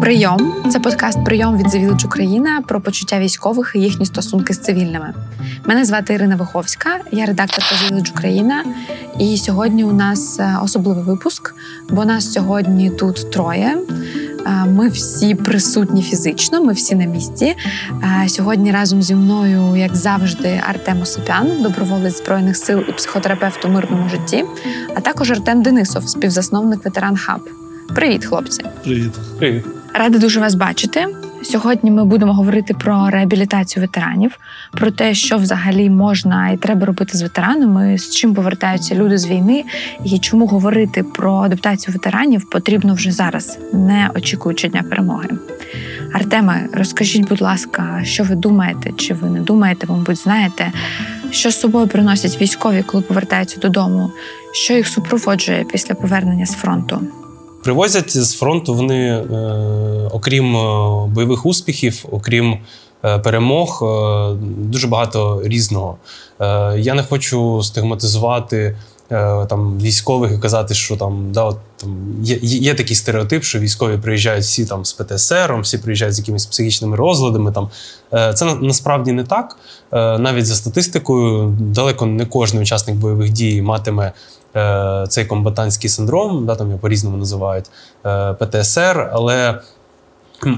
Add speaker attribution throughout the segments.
Speaker 1: Прийом це подкаст Прийом від Village Україна про почуття військових і їхні стосунки з цивільними. Мене звати Ірина Виховська, я редакторка The Україна. І сьогодні у нас е, особливий випуск, бо нас сьогодні тут троє. Е, ми всі присутні фізично, ми всі на місці. Е, сьогодні разом зі мною, як завжди, Артем Осипян, доброволець збройних сил і психотерапевт у мирному житті, а також Артем Денисов, співзасновник ветеран Хаб. Привіт, хлопці!
Speaker 2: Привіт.
Speaker 3: Привіт.
Speaker 1: Рада дуже вас бачити. Сьогодні ми будемо говорити про реабілітацію ветеранів, про те, що взагалі можна і треба робити з ветеранами, з чим повертаються люди з війни, і чому говорити про адаптацію ветеранів потрібно вже зараз, не очікуючи дня перемоги. Артеме, розкажіть, будь ласка, що ви думаєте, чи ви не думаєте, мабуть, знаєте, що з собою приносять військові, коли повертаються додому, що їх супроводжує після повернення з фронту?
Speaker 3: Привозять з фронту вони, е, окрім е, бойових успіхів, окрім е, перемог, дуже багато різного. Я не хочу стигматизувати там військових і казати, що там да, от, там є, є такий стереотип, що військові приїжджають всі там з ПТСР, всі приїжджають з якимись психічними розладами. Там це насправді не так. Навіть за статистикою, далеко не кожен учасник бойових дій матиме е, цей комбатантський синдром, да, там його по-різному називають е, ПТСР, але.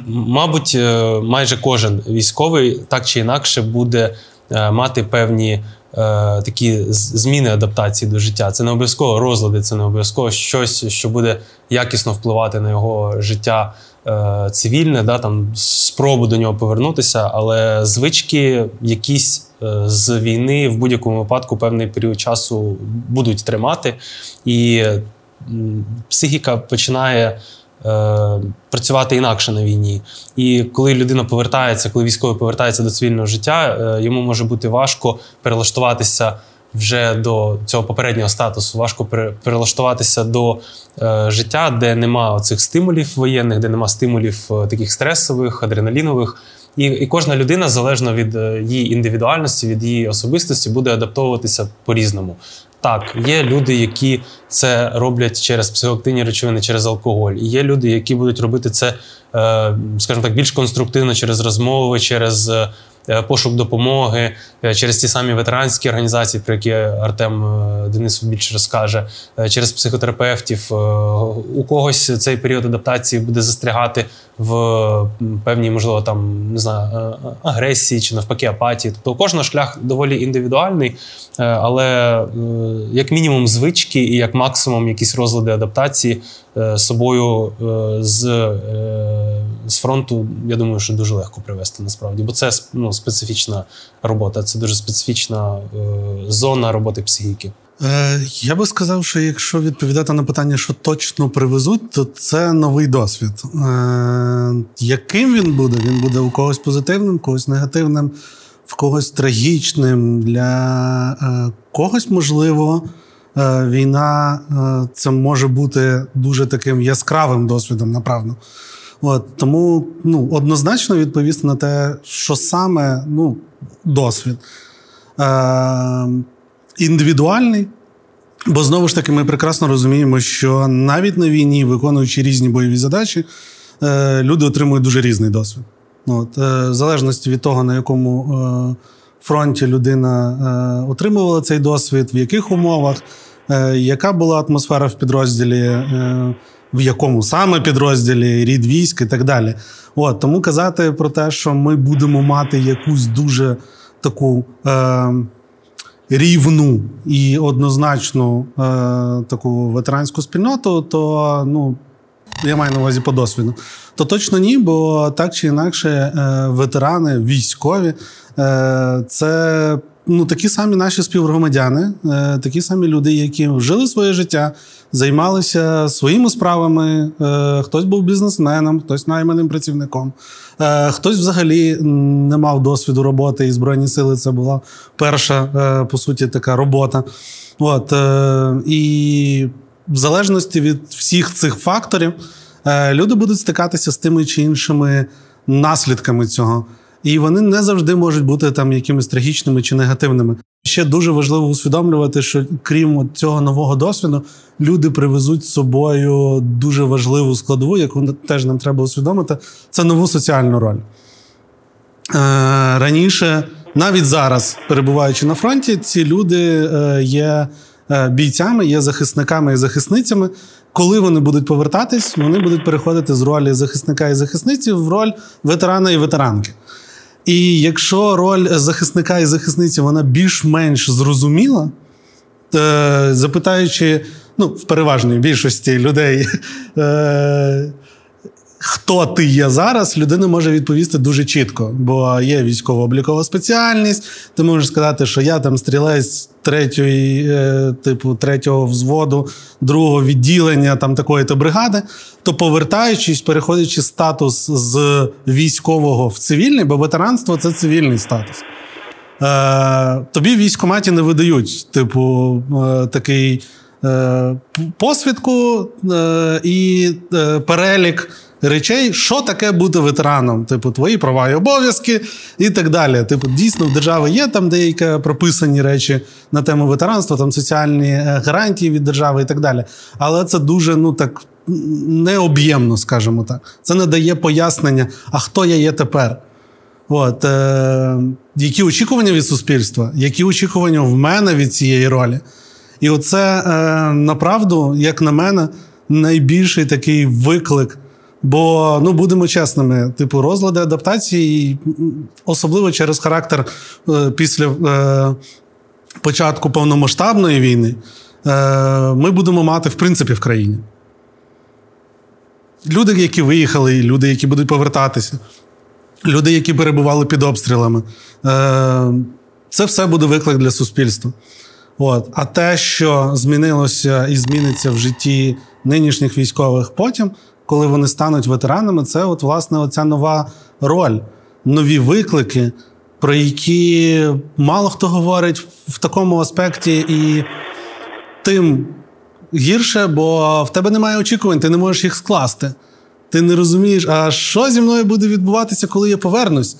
Speaker 3: Мабуть, е, майже кожен військовий так чи інакше буде мати певні такі зміни адаптації до життя. Це не обов'язково розлади, це не обов'язково щось, що буде якісно впливати на його життя цивільне, да, там спробу до нього повернутися, але звички якісь е, з війни в будь-якому випадку певний період часу будуть тримати, і психіка починає. е, Працювати інакше на війні, і коли людина повертається, коли військовий повертається до цивільного життя, е, йому може бути важко перелаштуватися вже до цього попереднього статусу. Важко пере- перелаштуватися до е, життя, де нема цих стимулів воєнних, де нема стимулів е, таких стресових, адреналінових. І, і кожна людина, залежно від е, її індивідуальності, від її особистості, буде адаптовуватися по-різному. Так, є люди, які це роблять через психоактивні речовини, через алкоголь. І є люди, які будуть робити це, скажімо так, більш конструктивно через розмови, через пошук допомоги, е, через ті самі ветеранські організації, про які Артем е, Денисов більше розкаже, е, через психотерапевтів. Е, У когось цей період адаптації буде застрягати в певній, можливо, там не знаю, е, агресії чи навпаки апатії. Тобто кожного шлях доволі індивідуальний, е, але е, як мінімум звички і як максимум якісь розлади адаптації е, собою е, з, е, з фронту, я думаю, що дуже легко привести насправді, бо це ну, специфічна робота, це дуже специфічна е, зона роботи психіки.
Speaker 2: Е, я би сказав, що якщо відповідати на питання, що точно привезуть, то це новий досвід. Е, яким він буде? Він буде у когось позитивним, когось негативним, в когось трагічним. Для е, когось, можливо, е, війна е, це може бути дуже таким яскравим досвідом, направду. От, тому ну, однозначно відповісти на те, що саме ну, досвід. Е, індивідуальний. Бо знову ж таки, ми прекрасно розуміємо, що навіть на війні, виконуючи різні бойові задачі, е, люди отримують дуже різний досвід. От, е, в залежності від того, на якому е, фронті людина е, отримувала цей досвід, в яких умовах, е, яка була атмосфера в підрозділі, е, в якому саме підрозділі, рід військ і так далі. От, тому казати про те, що ми будемо мати якусь дуже таку. Е, рівну і однозначну е, таку ветеранську спільноту, то ну. Я маю на увазі по досвіду. То точно ні, бо так чи інакше, ветерани, військові це ну, такі самі наші співгромадяни, е, такі самі люди, які жили своє життя, займалися своїми справами. Е, хтось був бізнесменом, хтось найманим працівником, е, хтось взагалі не мав досвіду роботи, і Збройні сили це була перша, е, по суті, така робота. От, е, і в залежності від всіх цих факторів, е, люди будуть стикатися з тими чи іншими наслідками цього. І вони не завжди можуть бути там якимись трагічними чи негативними. Ще дуже важливо усвідомлювати, що крім цього нового досвіду, люди привезуть з собою дуже важливу складову, яку теж нам треба усвідомити, це нову соціальну роль. Е, раніше, навіть зараз, перебуваючи на фронті, ці люди е, є е, бійцями, є захисниками і захисницями. Коли вони будуть повертатись, вони будуть переходити з ролі захисника і захисниці в роль ветерана і ветеранки. І якщо роль захисника і захисниці вона більш-менш зрозуміла, то, запитаючи ну, в переважній більшості людей, е, хто ти є зараз, людина може відповісти дуже чітко, бо є військово-облікова спеціальність. Ти можеш сказати, що я там стрілець третьої, е, типу, третього взводу, другого відділення там такої-то бригади. То повертаючись, переходячи статус з військового в цивільний, бо ветеранство це цивільний статус. Е, Тобі в військкоматі не видають, типу, е, такий е, посвідку е, і е, перелік речей, що таке бути ветераном, типу, твої права і обов'язки, і так далі. Типу, дійсно, в держави є там деякі прописані речі на тему ветеранства, там соціальні е, гарантії від держави і так далі. Але це дуже ну так необ'ємно, скажімо так. Це не дає пояснення, а хто я є тепер. От, е, Які очікування від суспільства, які очікування в мене від цієї ролі. І оце, е, направду, як на мене, найбільший такий виклик. Бо ну будемо чесними, типу, розлади адаптації, особливо через характер е, після е, початку повномасштабної війни, е, ми будемо мати в принципі в країні. Люди, які виїхали, люди, які будуть повертатися, люди, які перебували під обстрілами, е, це все буде виклик для суспільства. От. А те, що змінилося і зміниться в житті нинішніх військових потім коли вони стануть ветеранами, це от власне оця нова роль, нові виклики, про які мало хто говорить в такому аспекті, і тим гірше, бо в тебе немає очікувань, ти не можеш їх скласти. Ти не розумієш, а що зі мною буде відбуватися, коли я повернусь?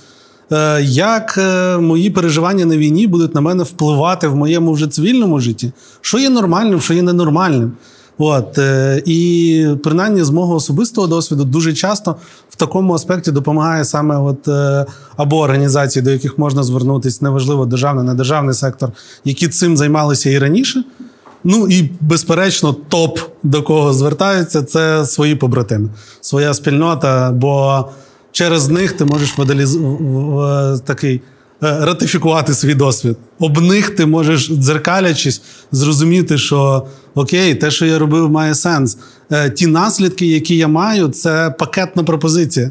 Speaker 2: Е, як е, мої переживання на війні будуть на мене впливати в моєму вже цивільному житті? Що є нормальним, що є ненормальним? От е, і принаймні з мого особистого досвіду дуже часто в такому аспекті допомагає саме от е, або організації, до яких можна звернутися, неважливо державний, недержавний сектор, які цим займалися і раніше. Ну і безперечно, топ до кого звертаються, це свої побратими, своя спільнота. Бо через них ти можеш моделіз... такий ратифікувати свій досвід. Об них ти можеш, дзеркалячись, зрозуміти, що окей, те, що я робив, має сенс. Е, ті наслідки, які я маю, це пакетна пропозиція.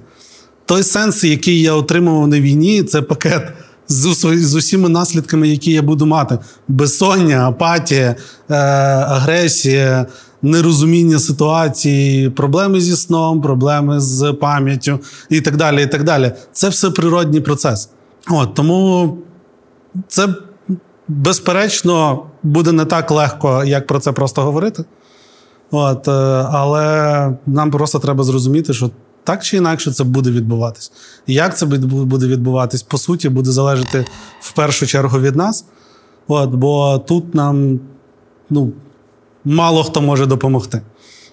Speaker 2: Той сенс, який я отримував на війні, це пакет. З усіма наслідками, які я буду мати: безсоння, апатія, е, агресія, нерозуміння ситуації, проблеми зі сном, проблеми з пам'яттю і так далі. і так далі. Це все природній процес. От, Тому це, безперечно, буде не так легко, як про це просто говорити. От, е, Але нам просто треба зрозуміти, що так чи інакше це буде відбуватись. І як це буде відбуватись, по суті, буде залежати в першу чергу від нас. От, Бо тут нам ну, мало хто може допомогти.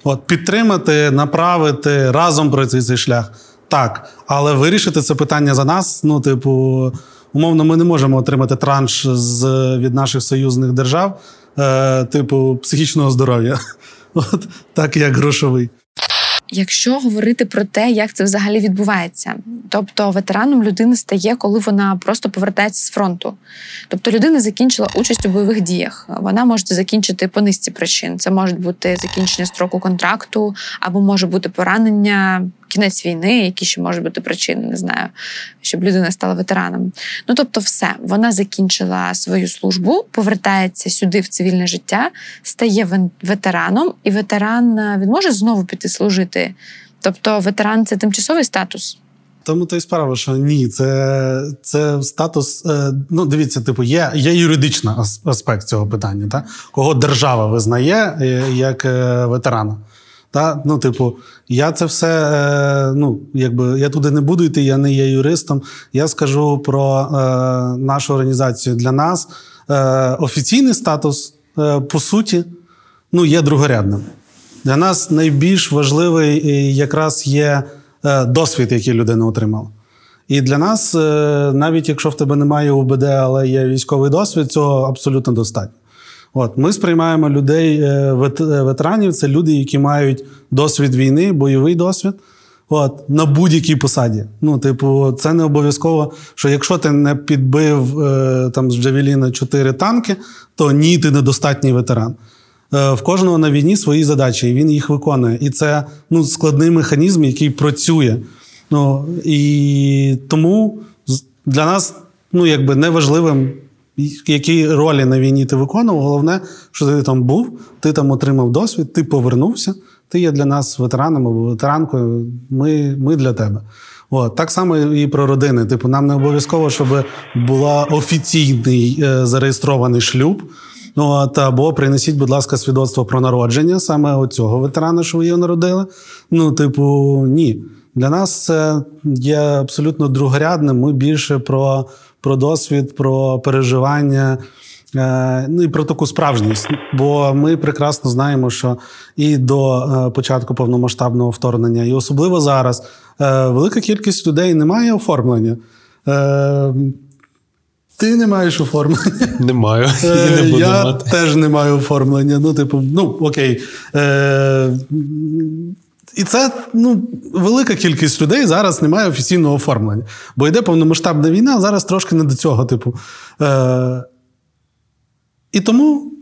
Speaker 2: От, Підтримати, направити разом пройти цей шлях. Так, але вирішити це питання за нас. Ну, типу, умовно, ми не можемо отримати транш з від наших союзних держав, е, типу, психічного здоров'я, От так як грошовий.
Speaker 1: Якщо говорити про те, як це взагалі відбувається, тобто ветераном людина стає, коли вона просто повертається з фронту. Тобто людина закінчила участь у бойових діях. Вона може закінчити по низці причин. Це може бути закінчення строку контракту, або може бути поранення, кінець війни, які ще можуть бути причини, не знаю, щоб людина стала ветераном. Ну тобто, все, вона закінчила свою службу, повертається сюди в цивільне життя, стає ветераном, і ветеран е, він може знову піти служити. Тобто, ветеран це тимчасовий статус.
Speaker 2: Тому то й справа, що ні, це це статус. Е, ну, дивіться, типу, є є юридичний аспект цього питання, так? кого держава визнає е, як ветерана. Та? Ну, типу, я це все, е, ну, якби я туди не буду йти, я не є юристом. Я скажу про е, нашу організацію. Для нас е, офіційний статус, е, по суті, ну, є другорядним. Для нас найбільш важливий е, якраз є е, досвід, який людина отримала. І для нас, навіть якщо в тебе немає УБД, але є військовий досвід, цього абсолютно достатньо. От ми сприймаємо людей, е, е, ветеранів. Це люди, які мають досвід війни, бойовий досвід. От, на будь-якій посаді. Ну, типу, це не обов'язково, що якщо ти не підбив е, там з Джавеліна 4 танки, то ні, ти недостатній ветеран. В кожного на війні свої задачі, і він їх виконує. І це ну, складний механізм, який працює. Ну, і тому для нас ну, якби неважливим, які ролі на війні ти виконував. Головне, що ти там був, ти там отримав досвід, ти повернувся. Ти є для нас ветераном або ветеранкою. Ми, ми для тебе. От, так само і про родини. Типу, нам не обов'язково, щоб була офіційний е, зареєстрований шлюб. От, або принесіть, будь ласка, свідоцтво про народження саме оцього ветерана, що ви його народили. Ну, типу, ні. Для нас це є абсолютно другорядним. Ми більше про, про досвід, про переживання. Е, Ну і про таку справжність, бо ми прекрасно знаємо, що і до е, початку повномасштабного вторгнення, і особливо зараз, е, велика кількість людей не має оформлення. Ти не маєш оформлення.
Speaker 3: Не маю. І не буду
Speaker 2: Я
Speaker 3: мати.
Speaker 2: теж не маю оформлення. Ну, типу, ну окей. І це ну, велика кількість людей зараз не має офіційного оформлення. Бо йде повномасштабна війна, а зараз трошки не до цього. Типу. Е, і тому,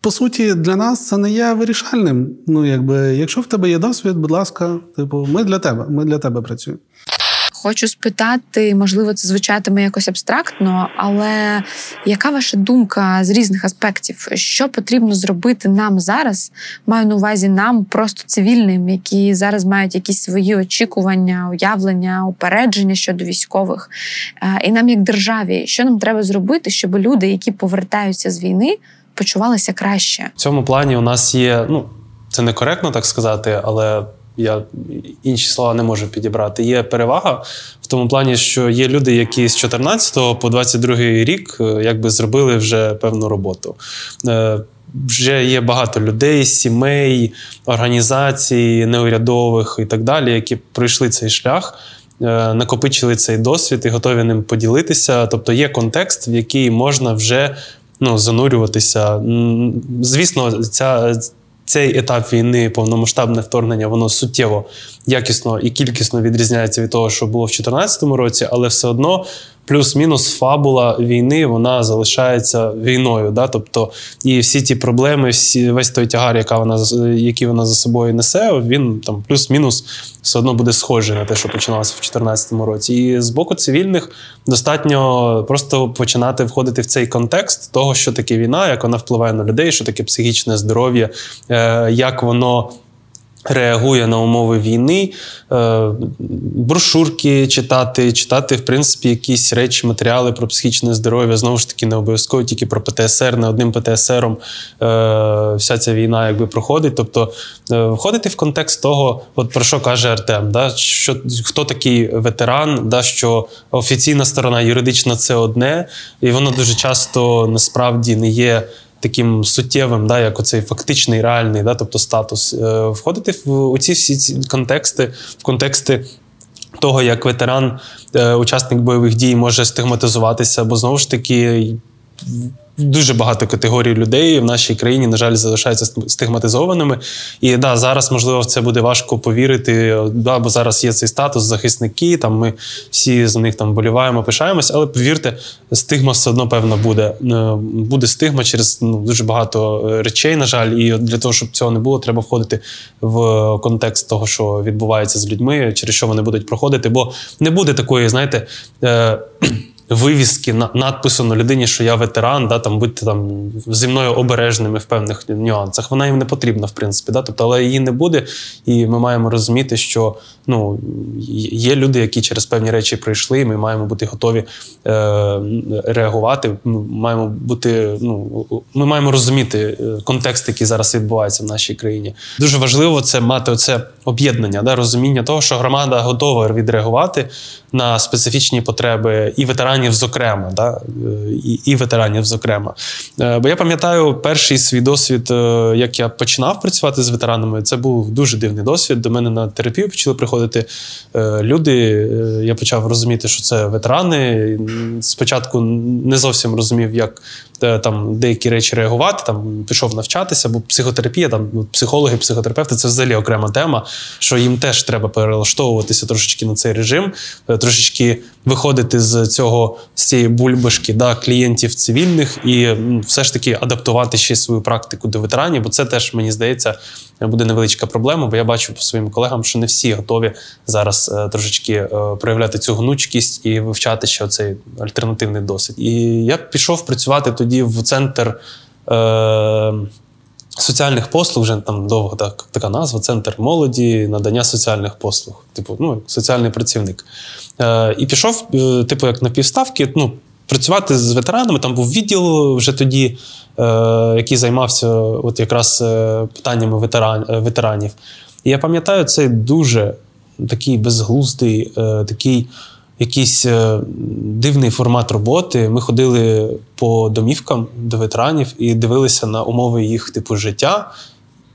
Speaker 2: по суті, для нас це не є вирішальним. Ну, якби, якщо в тебе є досвід, будь ласка, типу, ми для тебе, ми для тебе працюємо.
Speaker 1: Хочу спитати, можливо, це звучатиме якось абстрактно, але яка ваша думка з різних аспектів? Що потрібно зробити нам зараз? Маю на увазі нам, просто цивільним, які зараз мають якісь свої очікування, уявлення, упередження щодо військових, Е, і нам, як державі, що нам треба зробити, щоб люди, які повертаються з війни, почувалися краще?
Speaker 3: В цьому плані у нас є, ну, це некоректно так сказати, але я інші слова не можу підібрати. Є перевага в тому плані, що є люди, які з 14 по 22 рік е, якби зробили вже певну роботу. Е, Вже є багато людей, сімей, організацій, неурядових і так далі, які пройшли цей шлях. е, Накопичили цей досвід і готові ним поділитися. Тобто є контекст, в який можна вже ну, занурюватися. Звісно, ця, цей етап війни, повномасштабне вторгнення, воно суттєво якісно і кількісно відрізняється від того, що було в 2014 році, але все одно. Плюс-мінус фабула війни вона залишається війною. Да? Тобто, і всі ті проблеми, всі, весь той тягар, яка вона, який вона за собою несе, він там плюс-мінус все одно буде схожий на те, що починалося в 2014 році. І з боку цивільних достатньо просто починати входити в цей контекст того, що таке війна, як вона впливає на людей, що таке психічне здоров'я, е, як воно. Реагує на умови війни, е, брошурки читати, читати, в принципі, якісь речі, матеріали про психічне здоров'я. Знову ж таки, не обов'язково тільки про ПТСР, не одним ПТСРом е, вся ця війна якби проходить. Тобто е, входити в контекст того, от про що каже Артем, да, що, хто такий ветеран, да, що офіційна сторона юридична це одне, і воно дуже часто насправді не є таким суттєвим, да, як оцей фактичний, реальний, да, тобто статус. Е, Входити в оці всі ці контексти, в контексти. Того, як ветеран, е, учасник бойових дій може стигматизуватися, бо знову ж таки дуже багато категорій людей в нашій країні, на жаль, залишаються ст- стигматизованими. І да, зараз, можливо, в це буде важко повірити, да, бо зараз є цей статус захисники, там ми всі за них там боліваємо, пишаємось, але повірте, стигма все одно певно буде. Е, Буде стигма через ну, дуже багато е, речей, на жаль, і для того, щоб цього не було, треба входити в контекст того, що відбувається з людьми, через що вони будуть проходити. Бо не буде такої, знаєте. е, вивіски, на- надпису на людині, що я ветеран, да, там, будьте там зі мною обережними в певних нюансах. Вона їм не потрібна, в принципі. Да? Тобто, але її не буде, і ми маємо розуміти, що ну, є люди, які через певні речі прийшли, і ми маємо бути готові е, реагувати. Ми маємо бути, ну, ми маємо розуміти е, контекст, який зараз відбувається в нашій країні. Дуже важливо це мати оце об'єднання, да, розуміння того, що громада готова відреагувати на специфічні потреби і ветеранів, зокрема, да, і, і ветеранів, зокрема. Е, Бо я пам'ятаю перший свій досвід, е, як я починав працювати з ветеранами. Це був дуже дивний досвід. До мене на терапію почали приходити е, люди. Я почав розуміти, що це ветерани. Спочатку не зовсім розумів, як там деякі речі реагувати. Там пішов навчатися, бо психотерапія, там ну, психологи, психотерапевти це взагалі окрема тема, що їм теж треба перелаштовуватися трошечки на цей режим, е, трошечки виходити з цього з цієї бульбашки да, клієнтів цивільних і все ж таки адаптувати ще свою практику до ветеранів, бо це теж мені здається буде невеличка проблема, бо я бачу по своїм колегам, що не всі готові зараз е, трошечки е, проявляти цю гнучкість і вивчати ще цей альтернативний досвід. І я пішов працювати тоді в центр. Е, Соціальних послуг, вже там довго так, така назва, центр молоді, надання соціальних послуг, типу, ну, соціальний працівник. Е, і пішов, е, типу, як на півставки, ну, працювати з ветеранами. Там був відділ вже тоді, е, який займався от якраз е, питаннями ветеран, е, ветеранів. І я пам'ятаю, цей дуже такий безглуздий, е, такий якийсь е, дивний формат роботи. Ми ходили по домівкам до ветеранів і дивилися на умови їх типу життя.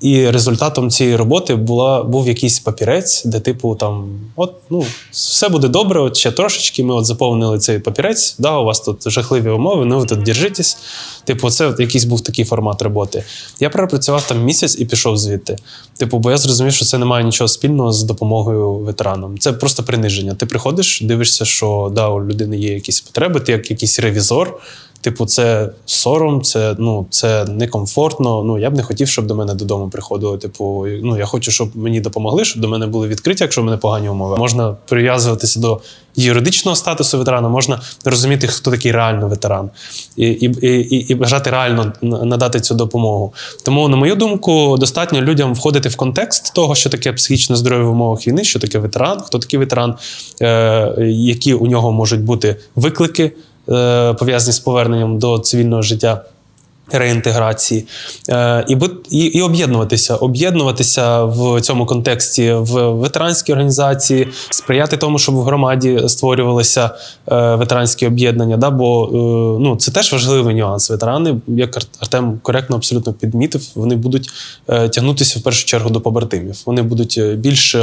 Speaker 3: І результатом цієї роботи була, був якийсь папірець, де, типу, там, от, ну, все буде добре, от ще трошечки. Ми от заповнили цей папірець, да, у вас тут жахливі умови, ну ви тут держитесь. Типу, це якийсь був такий формат роботи. Я пропрацював там місяць і пішов звідти. Типу, бо я зрозумів, що це не має нічого спільного з допомогою ветеранам. Це просто приниження. Ти приходиш, дивишся, що да, у людини є якісь потреби, ти як якийсь ревізор. Типу, це сором, це ну це некомфортно. Ну я б не хотів, щоб до мене додому приходили. Типу, ну я хочу, щоб мені допомогли, щоб до мене були відкриті, якщо в мене погані умови. Можна прив'язуватися до юридичного статусу ветерана, можна розуміти, хто такий реально ветеран, і, і, і, і бажати реально надати цю допомогу. Тому, на мою думку, достатньо людям входити в контекст того, що таке психічне здоров'я в умовах війни, що таке ветеран, хто такий ветеран, е, які у нього можуть бути виклики е, пов'язані з поверненням до цивільного життя. Реінтеграції е, і, і і, об'єднуватися, об'єднуватися в цьому контексті в ветеранській організації, сприяти тому, щоб в громаді створювалися е, ветеранські об'єднання. Да? Бо е, ну, це теж важливий нюанс. Ветерани, як Артем коректно абсолютно підмітив, вони будуть тягнутися в першу чергу до побратимів. Вони будуть більш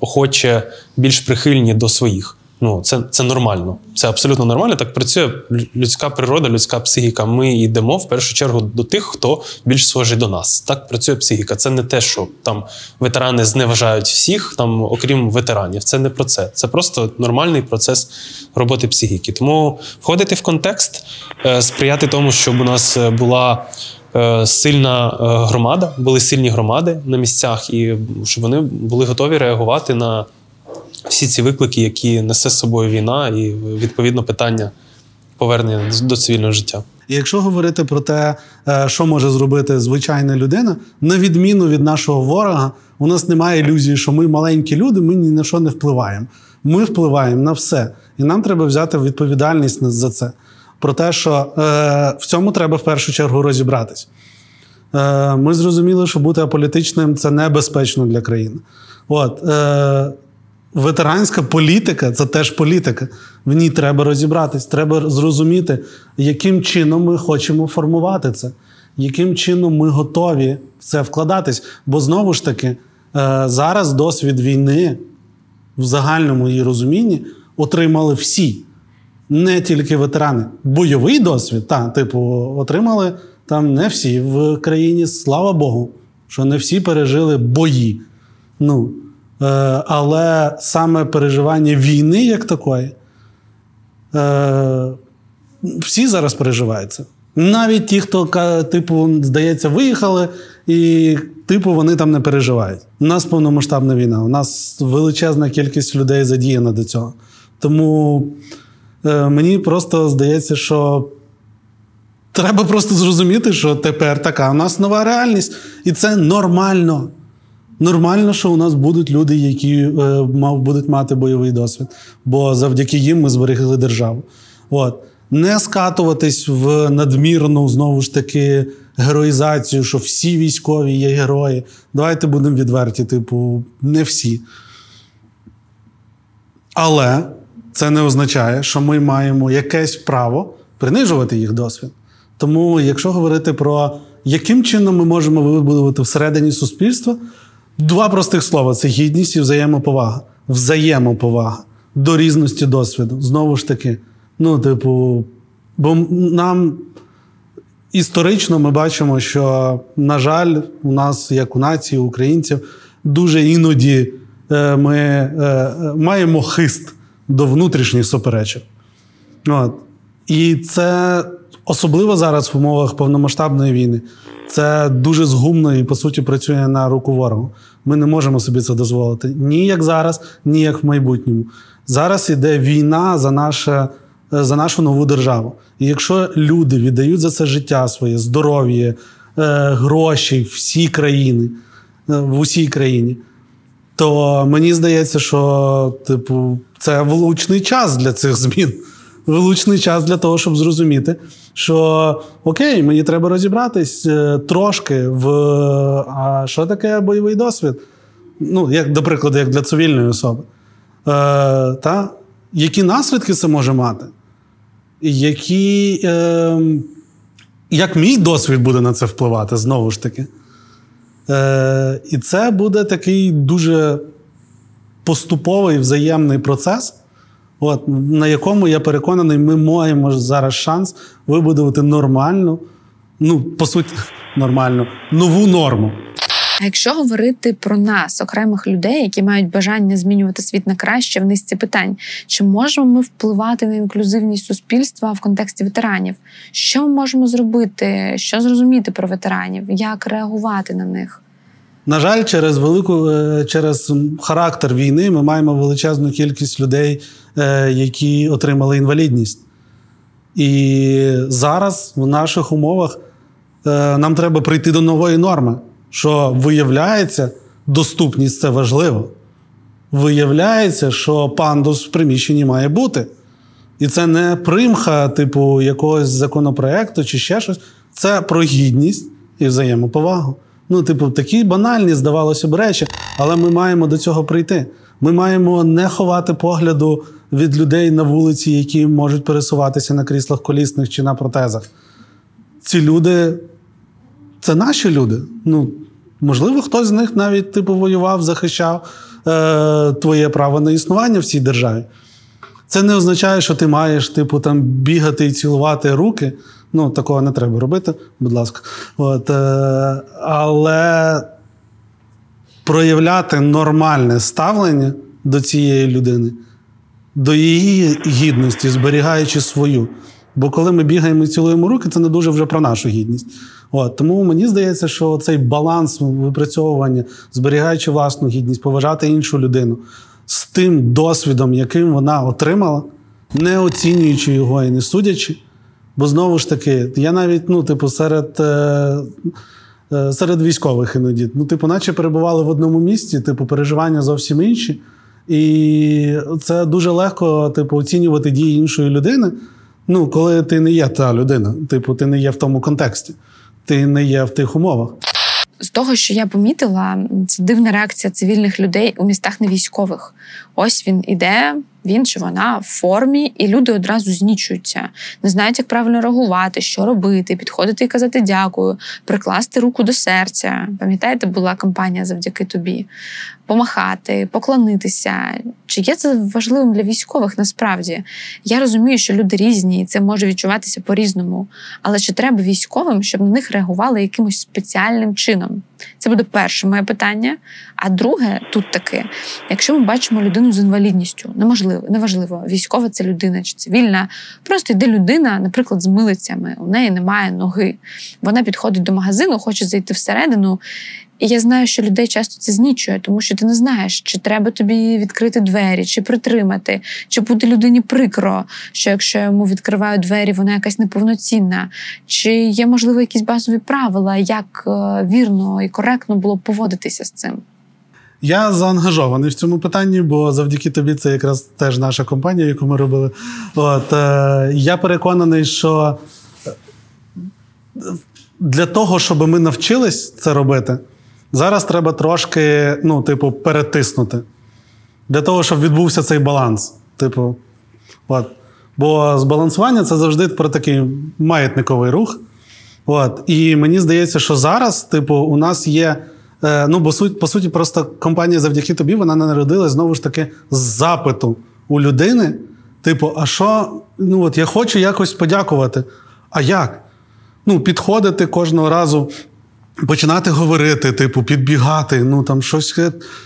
Speaker 3: охоче, більш прихильні до своїх. Ну, це це нормально. Це абсолютно нормально. Так працює людська природа, людська психіка. Ми йдемо в першу чергу до тих, хто більш схожий до нас. Так працює психіка. Це не те, що там ветерани зневажають всіх, там, окрім ветеранів. Це не про це. Це просто нормальний процес роботи психіки. Тому входити в контекст, е, сприяти тому, щоб у нас була. е, Сильна е, громада, були сильні громади на місцях, і щоб вони були готові реагувати на всі ці виклики, які несе з собою війна, і відповідно питання повернення до цивільного життя.
Speaker 2: І Якщо говорити про те, е, що може зробити звичайна людина, на відміну від нашого ворога, у нас немає ілюзії, що ми маленькі люди, ми ні на що не впливаємо. Ми впливаємо на все, і нам треба взяти відповідальність за це. Про те, що е, в цьому треба в першу чергу розібратись. Е, Ми зрозуміли, що бути аполітичним це небезпечно для країни. От, е, Ветеранська політика це теж політика. В ній треба розібратись, треба зрозуміти, яким чином ми хочемо формувати це, яким чином ми готові в це вкладатись. Бо знову ж таки, е, зараз досвід війни в загальному її розумінні отримали всі, не тільки ветерани. Бойовий досвід, та, типу, отримали там не всі в країні, слава Богу, що не всі пережили бої. Ну, але саме переживання війни як такої, е, всі зараз переживаються. Навіть ті, хто, типу, здається, виїхали, і, типу, вони там не переживають. У нас повномасштабна війна, у нас величезна кількість людей задіяна до цього. Тому Е, Мені просто здається, що треба просто зрозуміти, що тепер така у нас нова реальність, і це нормально. Нормально, що у нас будуть люди, які е, мав, будуть мати бойовий досвід, бо завдяки їм ми зберегли державу. От. Не скатуватись в надмірну, знову ж таки, героїзацію, що всі військові є герої. Давайте будемо відверті, типу, не всі. Але це не означає, що ми маємо якесь право принижувати їх досвід. Тому, якщо говорити про яким чином ми можемо вибудувати всередині суспільства, два простих слова: це гідність і взаємоповага. Взаємоповага до різності досвіду. Знову ж таки, ну, типу, бо нам історично ми бачимо, що, на жаль, у нас, як у нації, українців, дуже іноді е, ми е, маємо хист до внутрішніх суперечок. От. І це особливо зараз в умовах повномасштабної війни. Це дуже згумно і, по суті, працює на руку ворогу. Ми не можемо собі це дозволити ні як зараз, ні як в майбутньому. Зараз іде війна за наше. За нашу нову державу. І якщо люди віддають за це життя своє, здоров'я, е, гроші всі країни, е, в усій країні, то мені здається, що типу, це влучний час для цих змін. Влучний час для того, щоб зрозуміти, що окей, мені треба розібратись е, трошки в а що таке бойовий досвід. Ну, як, до прикладу, як для цивільної особи. Е, та? Які наслідки це може мати? Які, е, Як мій досвід буде на це впливати, знову ж таки. Е, І це буде такий дуже поступовий взаємний процес, от, на якому я переконаний, ми маємо зараз шанс вибудувати нормальну, ну, по суті, нормальну, нову норму.
Speaker 1: А якщо говорити про нас, окремих людей, які мають бажання змінювати світ на краще в низці питань, чи можемо ми впливати на інклюзивність суспільства в контексті ветеранів? Що ми можемо зробити? Що зрозуміти про ветеранів? Як реагувати на них?
Speaker 2: На жаль, через велику е, через характер війни ми маємо величезну кількість людей, е, які отримали інвалідність. І зараз в наших умовах е, нам треба прийти до нової норми що виявляється, доступність це важливо. Виявляється, що пандус в приміщенні має бути. І це не примха, типу, якогось законопроекту чи ще щось. Це про гідність і взаємоповагу. Ну, типу, такі банальні, здавалося б, речі, але ми маємо до цього прийти. Ми маємо не ховати погляду від людей на вулиці, які можуть пересуватися на кріслах колісних чи на протезах. Ці люди це наші люди. Ну, Можливо, хтось з них навіть типу воював, захищав е, твоє право на існування в цій державі. Це не означає, що ти маєш типу, там, бігати і цілувати руки. Ну, такого не треба робити, будь ласка. От, е, Але проявляти нормальне ставлення до цієї людини, до її гідності, зберігаючи свою. Бо коли ми бігаємо і цілуємо руки, це не дуже вже про нашу гідність. От, Тому мені здається, що цей баланс випрацьовування, зберігаючи власну гідність, поважати іншу людину з тим досвідом, яким вона отримала, не оцінюючи його і не судячи. Бо знову ж таки, я навіть ну, типу, серед е, е, серед військових іноді, ну, типу, наче перебували в одному місці, типу, переживання зовсім інші. І це дуже легко, типу, оцінювати дії іншої людини. Ну, коли ти не є та людина, типу, ти не є в тому контексті ти не є в тих умовах.
Speaker 1: З того, що я помітила, це дивна реакція цивільних людей у містах невійськових. Ось він іде, він чи вона в формі, і люди одразу знічуються, не знають, як правильно реагувати, що робити, підходити і казати дякую, прикласти руку до серця. Пам'ятаєте, була кампанія завдяки тобі помахати, поклонитися. Чи є це важливим для військових насправді? Я розумію, що люди різні, і це може відчуватися по-різному. Але чи треба військовим, щоб на них реагували якимось спеціальним чином? Це буде перше моє питання. А друге, тут таке: якщо ми бачимо людину з інвалідністю, неможливо, неважливо, військова це людина чи цивільна, просто йде людина, наприклад, з милицями, у неї немає ноги. Вона підходить до магазину, хоче зайти всередину. І я знаю, що людей часто це знічує, тому що ти не знаєш, чи треба тобі відкрити двері, чи притримати, чи буде людині прикро, що якщо йому відкривають двері, вона якась неповноцінна, чи є можливо якісь базові правила, як е, вірно і коректно було б поводитися з цим.
Speaker 2: Я заангажований в цьому питанні, бо завдяки тобі це якраз теж наша компанія, яку ми робили. От, е, я переконаний, що е, для того, щоб ми навчились це робити, зараз треба трошки, ну, типу, перетиснути. Для того, щоб відбувся цей баланс. Типу, от. Бо збалансування це завжди про такий маятниковий рух. От. І мені здається, що зараз, типу, у нас є. Е, ну, бо суть, по суті, просто компанія завдяки тобі вона народилась знову ж таки з запиту у людини. Типу, а що? Ну, от я хочу якось подякувати. А як? Ну, підходити кожного разу, починати говорити, типу, підбігати. Ну там щось.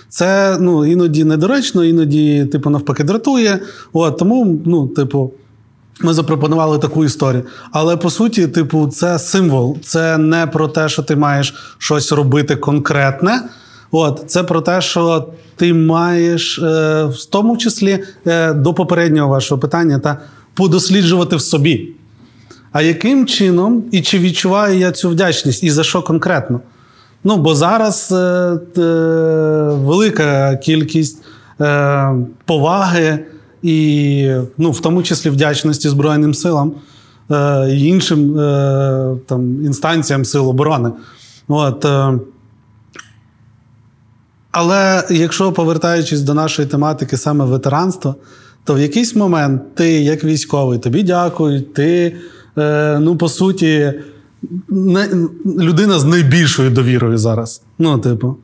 Speaker 2: Це ну, іноді недоречно, іноді, типу, навпаки, дратує. От, тому, ну, типу. Ми запропонували таку історію. Але по суті, типу, це символ. Це не про те, що ти маєш щось робити конкретне. От, Це про те, що ти маєш, е, в тому числі е, до попереднього вашого питання, та подосліджувати в собі. А яким чином і чи відчуваю я цю вдячність, і за що конкретно? Ну, бо зараз е, е, велика кількість е, поваги і ну, в тому числі вдячності Збройним силам е, і іншим е, там, інстанціям Сил оборони. От, е, але якщо повертаючись до нашої тематики саме ветеранства, то в якийсь момент ти, як військовий, тобі дякують, ти, ну, по суті, не, людина з найбільшою довірою зараз. Ну, типу.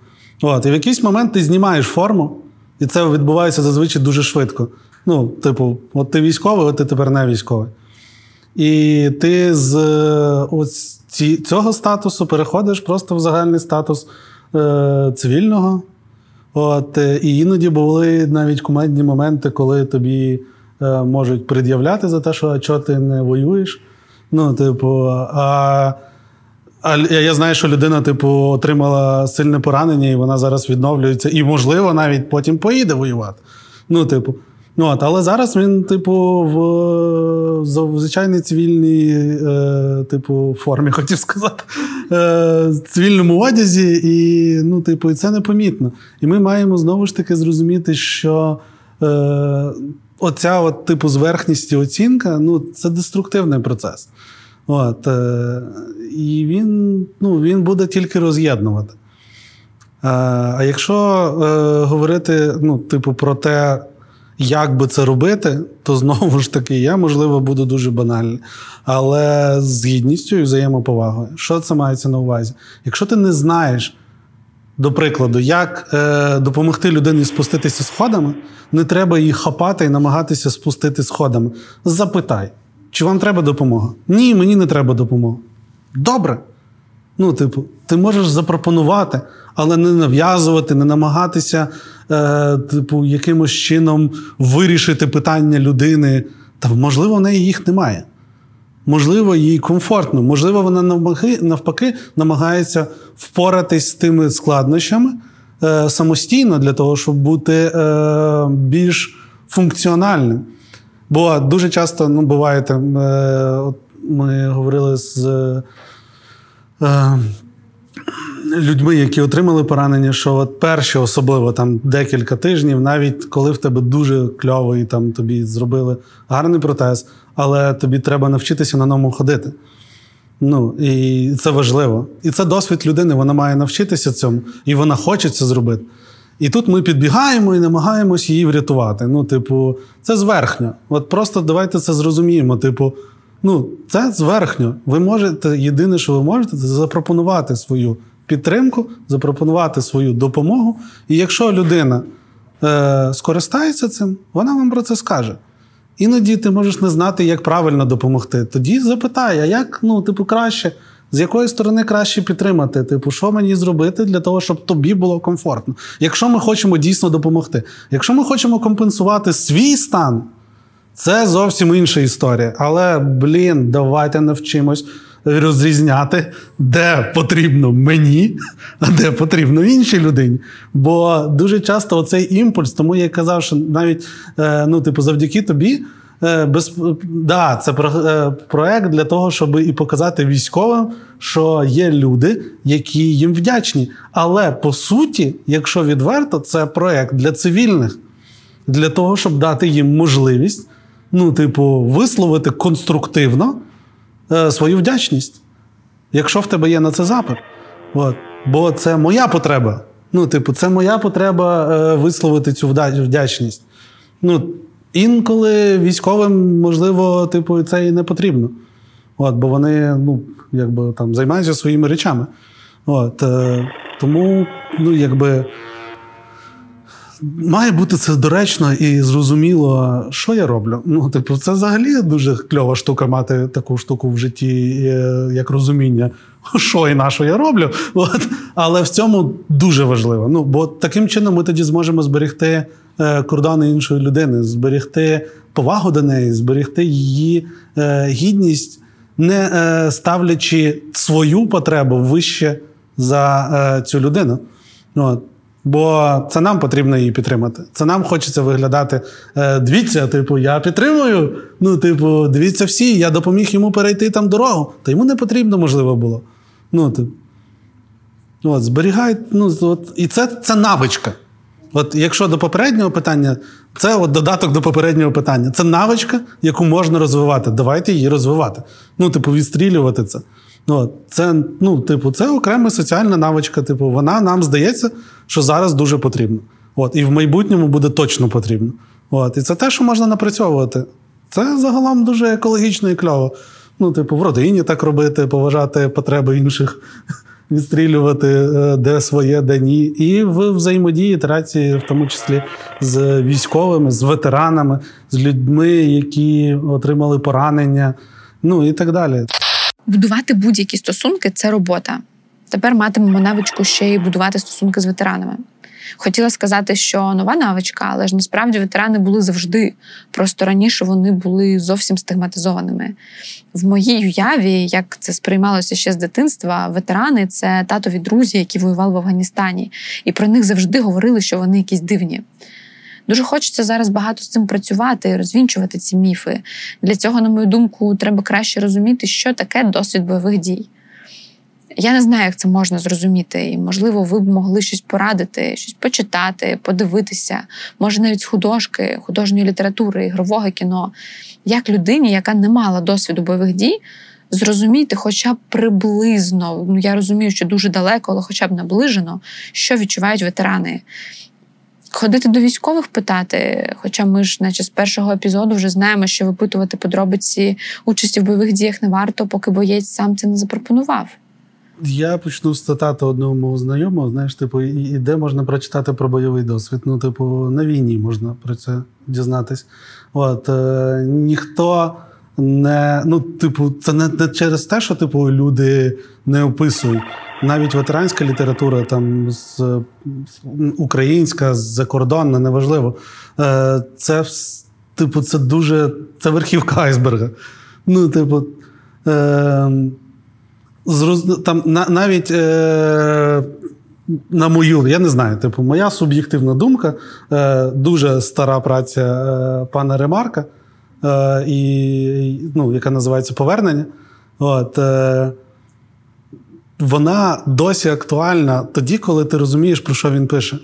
Speaker 2: От, І в якийсь момент ти знімаєш форму, і це відбувається зазвичай дуже швидко. Ну, типу, от ти військовий, от ти тепер не військовий. І ти з ось ці, цього статусу переходиш просто в загальний статус е, цивільного. От, І іноді були навіть кумедні моменти, коли тобі е, можуть пред'являти за те, що а чого ти не воюєш. Ну, типу, а, а я знаю, що людина, типу, отримала сильне поранення, і вона зараз відновлюється, і, можливо, навіть потім поїде воювати. Ну, типу. Ну, от, Але зараз він, типу, в, звичайній цивільній е, типу, формі, хотів сказати, е, цивільному одязі, і ну, типу, і це непомітно. І ми маємо знову ж таки зрозуміти, що е, оця от, типу, і оцінка ну, це деструктивний процес. От, е, І він ну, він буде тільки роз'єднувати. Е, а якщо е, говорити ну, типу, про те, як би це робити, то знову ж таки я, можливо, буду дуже банальний. Але з гідністю і взаємоповагою. Що це мається на увазі? Якщо ти не знаєш, до прикладу, як е, допомогти людині спуститися сходами, не треба її хапати і намагатися спустити сходами. Запитай, чи вам треба допомога? Ні, мені не треба допомога. Добре. Ну, типу, ти можеш запропонувати, але не нав'язувати, не намагатися, е, типу, якимось чином вирішити питання людини. Та можливо, в неї їх немає. Можливо, їй комфортно, можливо, вона навпаки, навпаки намагається впоратись з тими складнощами е, самостійно для того, щоб бути е, більш функціональним. Бо дуже часто ну, буває, е, ми говорили з. Е, людьми, які отримали поранення, що от перші, особливо там декілька тижнів, навіть коли в тебе дуже кльовий, там тобі зробили гарний протез, але тобі треба навчитися на ньому ходити. Ну, І це важливо. І це досвід людини, вона має навчитися цьому, і вона хоче це зробити. І тут ми підбігаємо і намагаємось її врятувати. Ну, типу, це зверхньо. От просто давайте це зрозуміємо. Типу, ну, це зверхньо. Ви можете, єдине, що ви можете, це запропонувати свою підтримку, запропонувати свою допомогу. І якщо людина е, скористається цим, вона вам про це скаже. Іноді ти можеш не знати, як правильно допомогти. Тоді запитай, а як ну, типу, краще, з якої сторони краще підтримати? Типу, що мені зробити для того, щоб тобі було комфортно? Якщо ми хочемо дійсно допомогти, якщо ми хочемо компенсувати свій стан, це зовсім інша історія. Але, блін, давайте навчимось розрізняти, де потрібно мені, а де потрібно іншій людині. Бо дуже часто оцей імпульс, тому я казав, що навіть е, ну, типу, завдяки тобі. Е, без, да, це е, проект для того, щоб і показати військовим, що є люди, які їм вдячні. Але по суті, якщо відверто, це проект для цивільних, для того, щоб дати їм можливість, ну, типу, висловити конструктивно свою вдячність, якщо в тебе є на це запит. От. Бо це моя потреба. Ну, типу, це моя потреба е, висловити цю вдячність. Ну, інколи військовим, можливо, типу, це і не потрібно. От, бо вони ну, якби, там, займаються своїми речами. От, е, тому, ну, якби. Має бути це доречно і зрозуміло, що я роблю. Ну, типу, це взагалі дуже кльова штука мати таку штуку в житті, е, як розуміння, що і на що я роблю. От. Але в цьому дуже важливо. Ну, бо таким чином ми тоді зможемо зберегти е, кордони іншої людини, зберегти повагу до неї, зберегти її е, гідність, не ставлячи свою потребу вище за цю людину. От. Бо це нам потрібно її підтримати. Це нам хочеться виглядати. Е, дивіться, типу, я підтримую. Ну, типу, дивіться всі, я допоміг йому перейти там дорогу. Та йому не потрібно, можливо, було. Ну, типу. От, зберігай, ну, от, і це, це навичка. От якщо до попереднього питання, це от додаток до попереднього питання. Це навичка, яку можна розвивати. Давайте її розвивати. Ну, типу, відстрілювати це. Ну, це, ну, типу, це окрема соціальна навичка. Типу, вона нам здається, що зараз дуже потрібна. От, і в майбутньому буде точно потрібно. От, і це те, що можна напрацьовувати. Це загалом дуже екологічно і кльово. Ну, типу, в родині так робити, поважати потреби інших, відстрілювати, е, де своє, де ні. І в взаємодії, ітерації, в тому числі з військовими, з ветеранами, з людьми, які отримали поранення, ну і так далі.
Speaker 1: Будувати будь-які стосунки це робота. Тепер матимемо навичку ще й будувати стосунки з ветеранами. Хотіла сказати, що нова навичка, але ж насправді ветерани були завжди. Просто раніше вони були зовсім стигматизованими. В моїй уяві, як це сприймалося ще з дитинства, ветерани це татові друзі, які воювали в Афганістані, і про них завжди говорили, що вони якісь дивні. Дуже хочеться зараз багато з цим працювати і розвінчувати ці міфи. Для цього, на мою думку, треба краще розуміти, що таке досвід бойових дій. Я не знаю, як це можна зрозуміти, і можливо, ви б могли щось порадити, щось почитати, подивитися, може навіть з художки, художньої літератури, ігрового кіно, як людині, яка не мала досвіду бойових дій, зрозуміти, хоча б приблизно, ну я розумію, що дуже далеко, але хоча б наближено, що відчувають ветерани. Ходити до військових питати, хоча ми ж, наче з першого епізоду, вже знаємо, що випитувати подробиці участі в бойових діях не варто, поки боєць сам це не запропонував.
Speaker 2: Я почну з цитати одного мого знайомого. Знаєш, типу, і, де можна прочитати про бойовий досвід. Ну, типу, на війні можна про це дізнатись. От е, ніхто не ну, типу, це не, не через те, що типу люди не описують. Навіть ветеранська література, там з, українська, закордонна, неважливо. Е, це типу, це дуже це верхівка айсберга. Ну, типу. Е, Зроз... Там на, навіть е, на мою, я не знаю, типу, моя суб'єктивна думка, е, дуже стара праця е, пана Ремарка, е, і, ну, яка називається Повернення. От, е, Вона досі актуальна тоді, коли ти розумієш, про що він пише.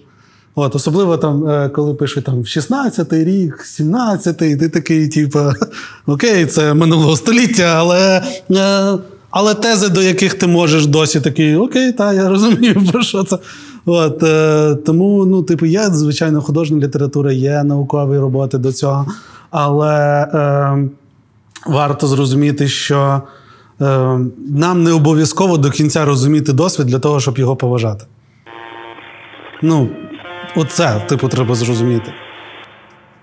Speaker 2: От, Особливо там, е, коли пишуть там 16-й рік, 17-й, ти такий, типу, окей, це минулого століття, але. Е, але тези, до яких ти можеш досі такий, окей, та я розумію, про що це. От, е, Тому, ну, типу, є, звичайно, художня література, є наукові роботи до цього. Але е, варто зрозуміти, що е, нам не обов'язково до кінця розуміти досвід для того, щоб його поважати. Ну, оце, типу, треба зрозуміти.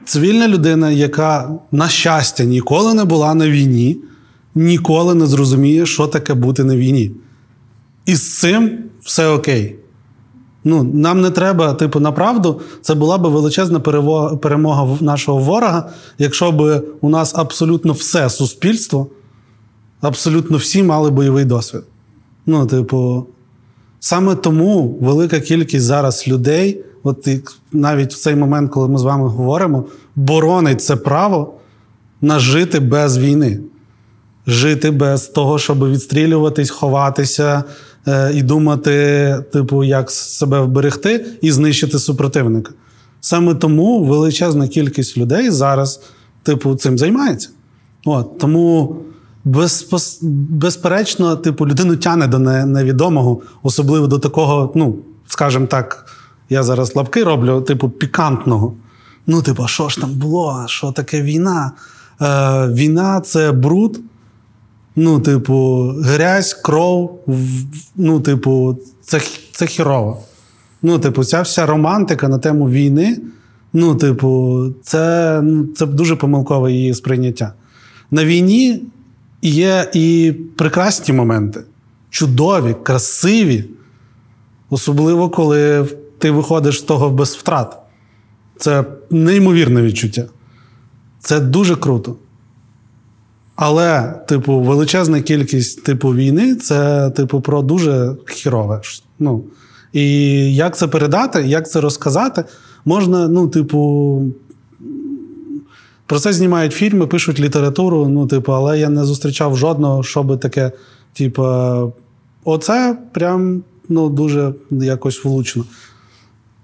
Speaker 2: Цивільна людина, яка, на щастя, ніколи не була на війні ніколи не зрозуміє, що таке бути на війні. І з цим все окей. Ну, Нам не треба, типу, направду, це була б величезна перемога нашого ворога, якщо б у нас абсолютно все суспільство абсолютно всі мали бойовий досвід. Ну, типу, саме тому велика кількість зараз людей, от і навіть в цей момент, коли ми з вами говоримо, боронить це право на жити без війни. Жити без того, щоб відстрілюватись, ховатися і думати, типу, як себе вберегти і знищити супротивника. Саме тому величезна кількість людей зараз, типу, цим займається. От, тому безпос... безперечно, типу, людину тяне до не- невідомого, особливо до такого, ну, скажімо так, я зараз лапки роблю, типу, пікантного. Ну, типу, що ж там було? Що таке війна? Е, війна це бруд. Ну, типу, грязь, кров. Ну, типу, це, це хірово. Ну, типу, ця вся романтика на тему війни. Ну, типу, це, це дуже помилкове її сприйняття. На війні є і прекрасні моменти, чудові, красиві. Особливо, коли ти виходиш з того без втрат. Це неймовірне відчуття. Це дуже круто. Але, типу, величезна кількість типу війни це, типу, про дуже хірове. Ну, і як це передати, як це розказати, можна, ну, типу, про це знімають фільми, пишуть літературу, ну, типу, але я не зустрічав жодного, що би таке, типу, оце прям ну, дуже якось влучно.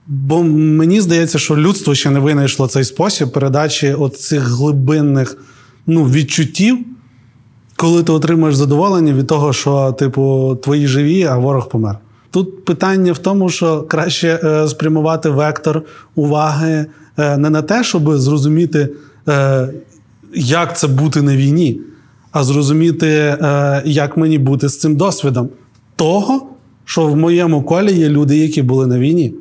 Speaker 2: Бо мені здається, що людство ще не винайшло цей спосіб передачі от цих глибинних ну, відчуттів, коли ти отримуєш задоволення від того, що, типу, твої живі, а ворог помер. Тут питання в тому, що краще е, спрямувати вектор уваги е, не на те, щоб зрозуміти, е, як це бути на війні, а зрозуміти, е, як мені бути з цим досвідом того, що в моєму колі є люди, які були на війні.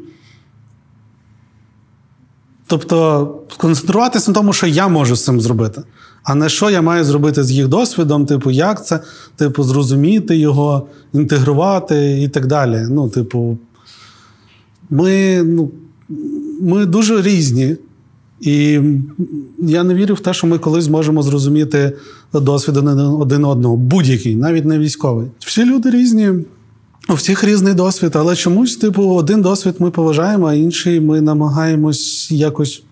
Speaker 2: Тобто сконцентруватися на тому, що я можу з цим зробити, а не що я маю зробити з їх досвідом, типу, як це, типу, зрозуміти його, інтегрувати і так далі. Ну, типу, ми, ну, ми дуже різні. І я не вірю в те, що ми колись зможемо зрозуміти досвід один одного, будь-який, навіть не військовий. Всі люди різні. У всіх різний досвід, але чомусь, типу, один досвід ми поважаємо, а інший ми намагаємось якось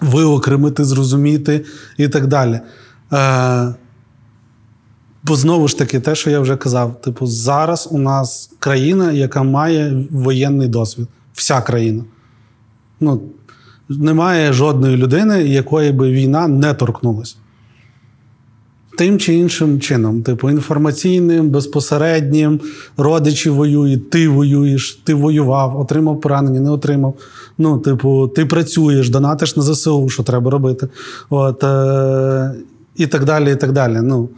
Speaker 2: виокремити, зрозуміти і так далі. Е, бо знову ж таки, те, що я вже казав, типу, зараз у нас країна, яка має воєнний досвід. Вся країна. Ну, немає жодної людини, якої би війна не торкнулася. Тим чи іншим чином, типу, інформаційним, безпосереднім, родичі воюють, ти воюєш, ти воював, отримав поранення, не отримав. Ну, типу, ти працюєш, донатиш на ЗСУ, що треба робити. От, е- і так далі. і так далі. Ну,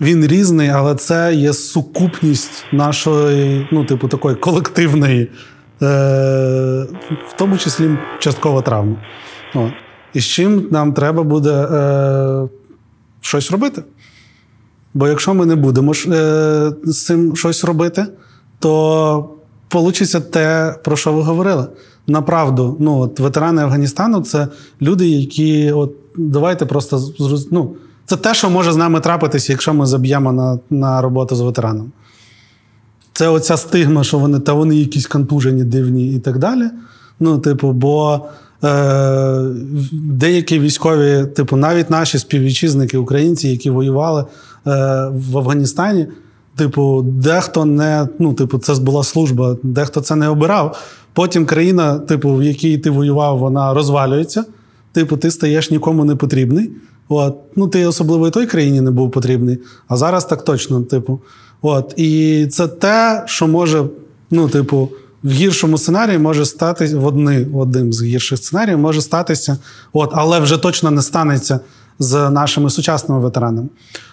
Speaker 2: він різний, але це є сукупність нашої, ну, типу, такої колективної, е- в тому числі часткова травма. От. І з чим нам треба буде. Е- щось робити. Бо якщо ми не будемо е, з цим щось робити, то вийде те, про що ви говорили. Направду, ну, от ветерани Афганістану це люди, які, от, давайте просто ну, це те, що може з нами трапитися, якщо ми заб'ємо на, на роботу з ветераном. Це оця стигма, що вони та вони якісь контужені, дивні і так далі. Ну, типу, бо деякі військові, типу, навіть наші співвітчизники, українці, які воювали е, в Афганістані, типу, дехто не, ну, типу, це була служба, дехто це не обирав. Потім країна, типу, в якій ти воював, вона розвалюється. Типу, ти стаєш нікому не потрібний. От. Ну, ти особливо і той країні не був потрібний, а зараз так точно, типу. От. І це те, що може, ну, типу, в гіршому сценарії може стати в одни, одним з гірших сценаріїв може статися, от, але вже точно не станеться з нашими сучасними ветеранами.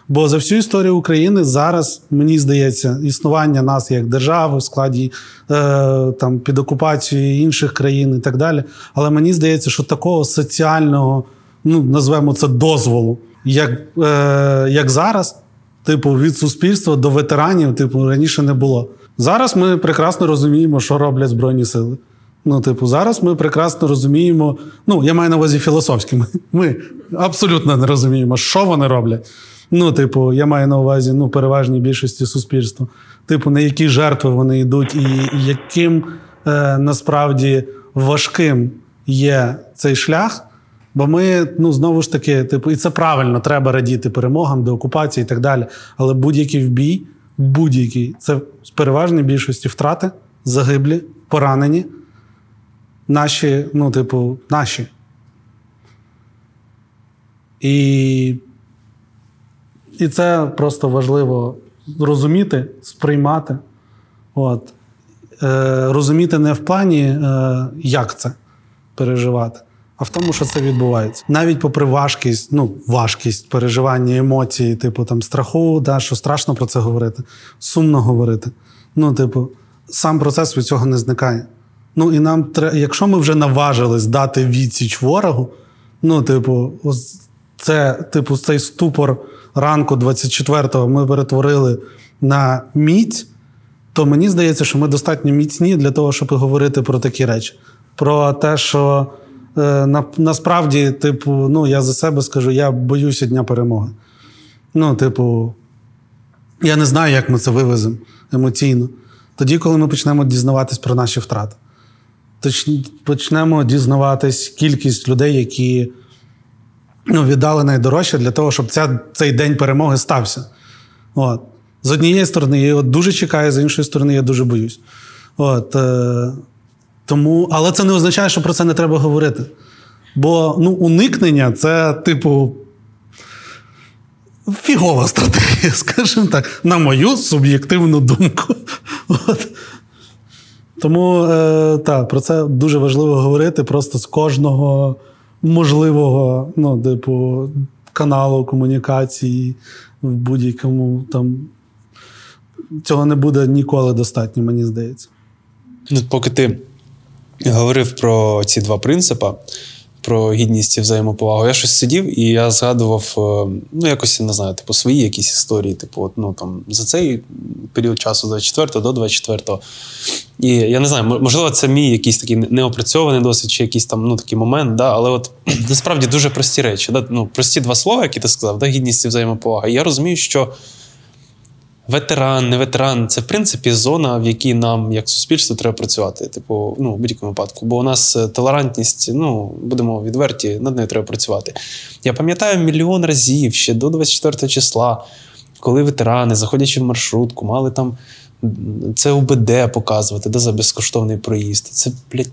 Speaker 2: Бо за всю історію України зараз, мені здається, існування нас як держави в складі е, там, під окупацією інших країн і так далі. Але мені здається, що такого соціального, ну назвемо це дозволу, як, е, як зараз, типу, від суспільства до ветеранів, типу, раніше не було. Зараз ми прекрасно розуміємо, що роблять Збройні Сили. Ну, типу, зараз ми прекрасно розуміємо. Ну, я маю на увазі філософськи. Ми, абсолютно не розуміємо, що вони роблять. Ну, типу, я маю на увазі ну, переважній більшості суспільства. Типу, на які жертви вони йдуть, і яким е, насправді важким є цей шлях. Бо ми, ну знову ж таки, типу, і це правильно, треба радіти перемогам, деокупації і так далі. Але будь-який вбій, будь-який, це з переважної більшості втрати, загиблі, поранені. Наші, ну, типу, наші. І, і це просто важливо розуміти, сприймати. От. Е, Розуміти не в плані, е, як це переживати, а в тому, що це відбувається. Навіть попри важкість, ну, важкість переживання емоцій, типу там страху, да, що страшно про це говорити, сумно говорити. Ну, типу, сам процес від цього не зникає. Ну і нам треба, якщо ми вже наважились дати відсіч ворогу, ну, типу, це, типу, цей ступор ранку 24-го ми перетворили на міць, то мені здається, що ми достатньо міцні для того, щоб говорити про такі речі. Про те, що на, насправді, типу, ну, я за себе скажу, я боюся дня перемоги. Ну, типу, я не знаю, як ми це вивеземо емоційно. Тоді, коли ми почнемо дізнаватись про наші втрати. Точ- Почнемо дізнаватись кількість людей, які ну, віддали найдорожче для того, щоб ця, цей день перемоги стався. От. З однієї сторони, я його дуже чекаю, з іншої сторони, я дуже боюсь. От, е, тому, але це не означає, що про це не треба говорити. Бо ну, уникнення це, типу, фігова стратегія, скажімо так, на мою суб'єктивну думку. От. Тому е, так, про це дуже важливо говорити просто з кожного можливого, ну, типу, каналу комунікації в будь-якому там. Цього не буде ніколи достатньо, мені здається.
Speaker 3: Ну, поки ти говорив про ці два принципи, про гідність і взаємоповагу, я щось сидів і я згадував, е, ну, якось не знаю, типу, свої якісь історії, типу, от, ну, там, за цей період часу, з 24 до 24. І я не знаю, можливо, це мій якийсь такий неопрацьований досвід, чи якийсь там ну, такий момент, да, але от насправді дуже прості речі. Да, ну, Прості два слова, які ти сказав, да, гідність і взаємоповага. І я розумію, що. Ветеран, не ветеран це в принципі зона, в якій нам, як суспільство, треба працювати. Типу, ну, в будь-якому випадку. Бо у нас толерантність, ну, будемо відверті, над нею треба працювати. Я пам'ятаю мільйон разів ще до 24 числа, коли ветерани, заходячи в маршрутку, мали там це УБД показувати, де за безкоштовний проїзд. Це, блядь,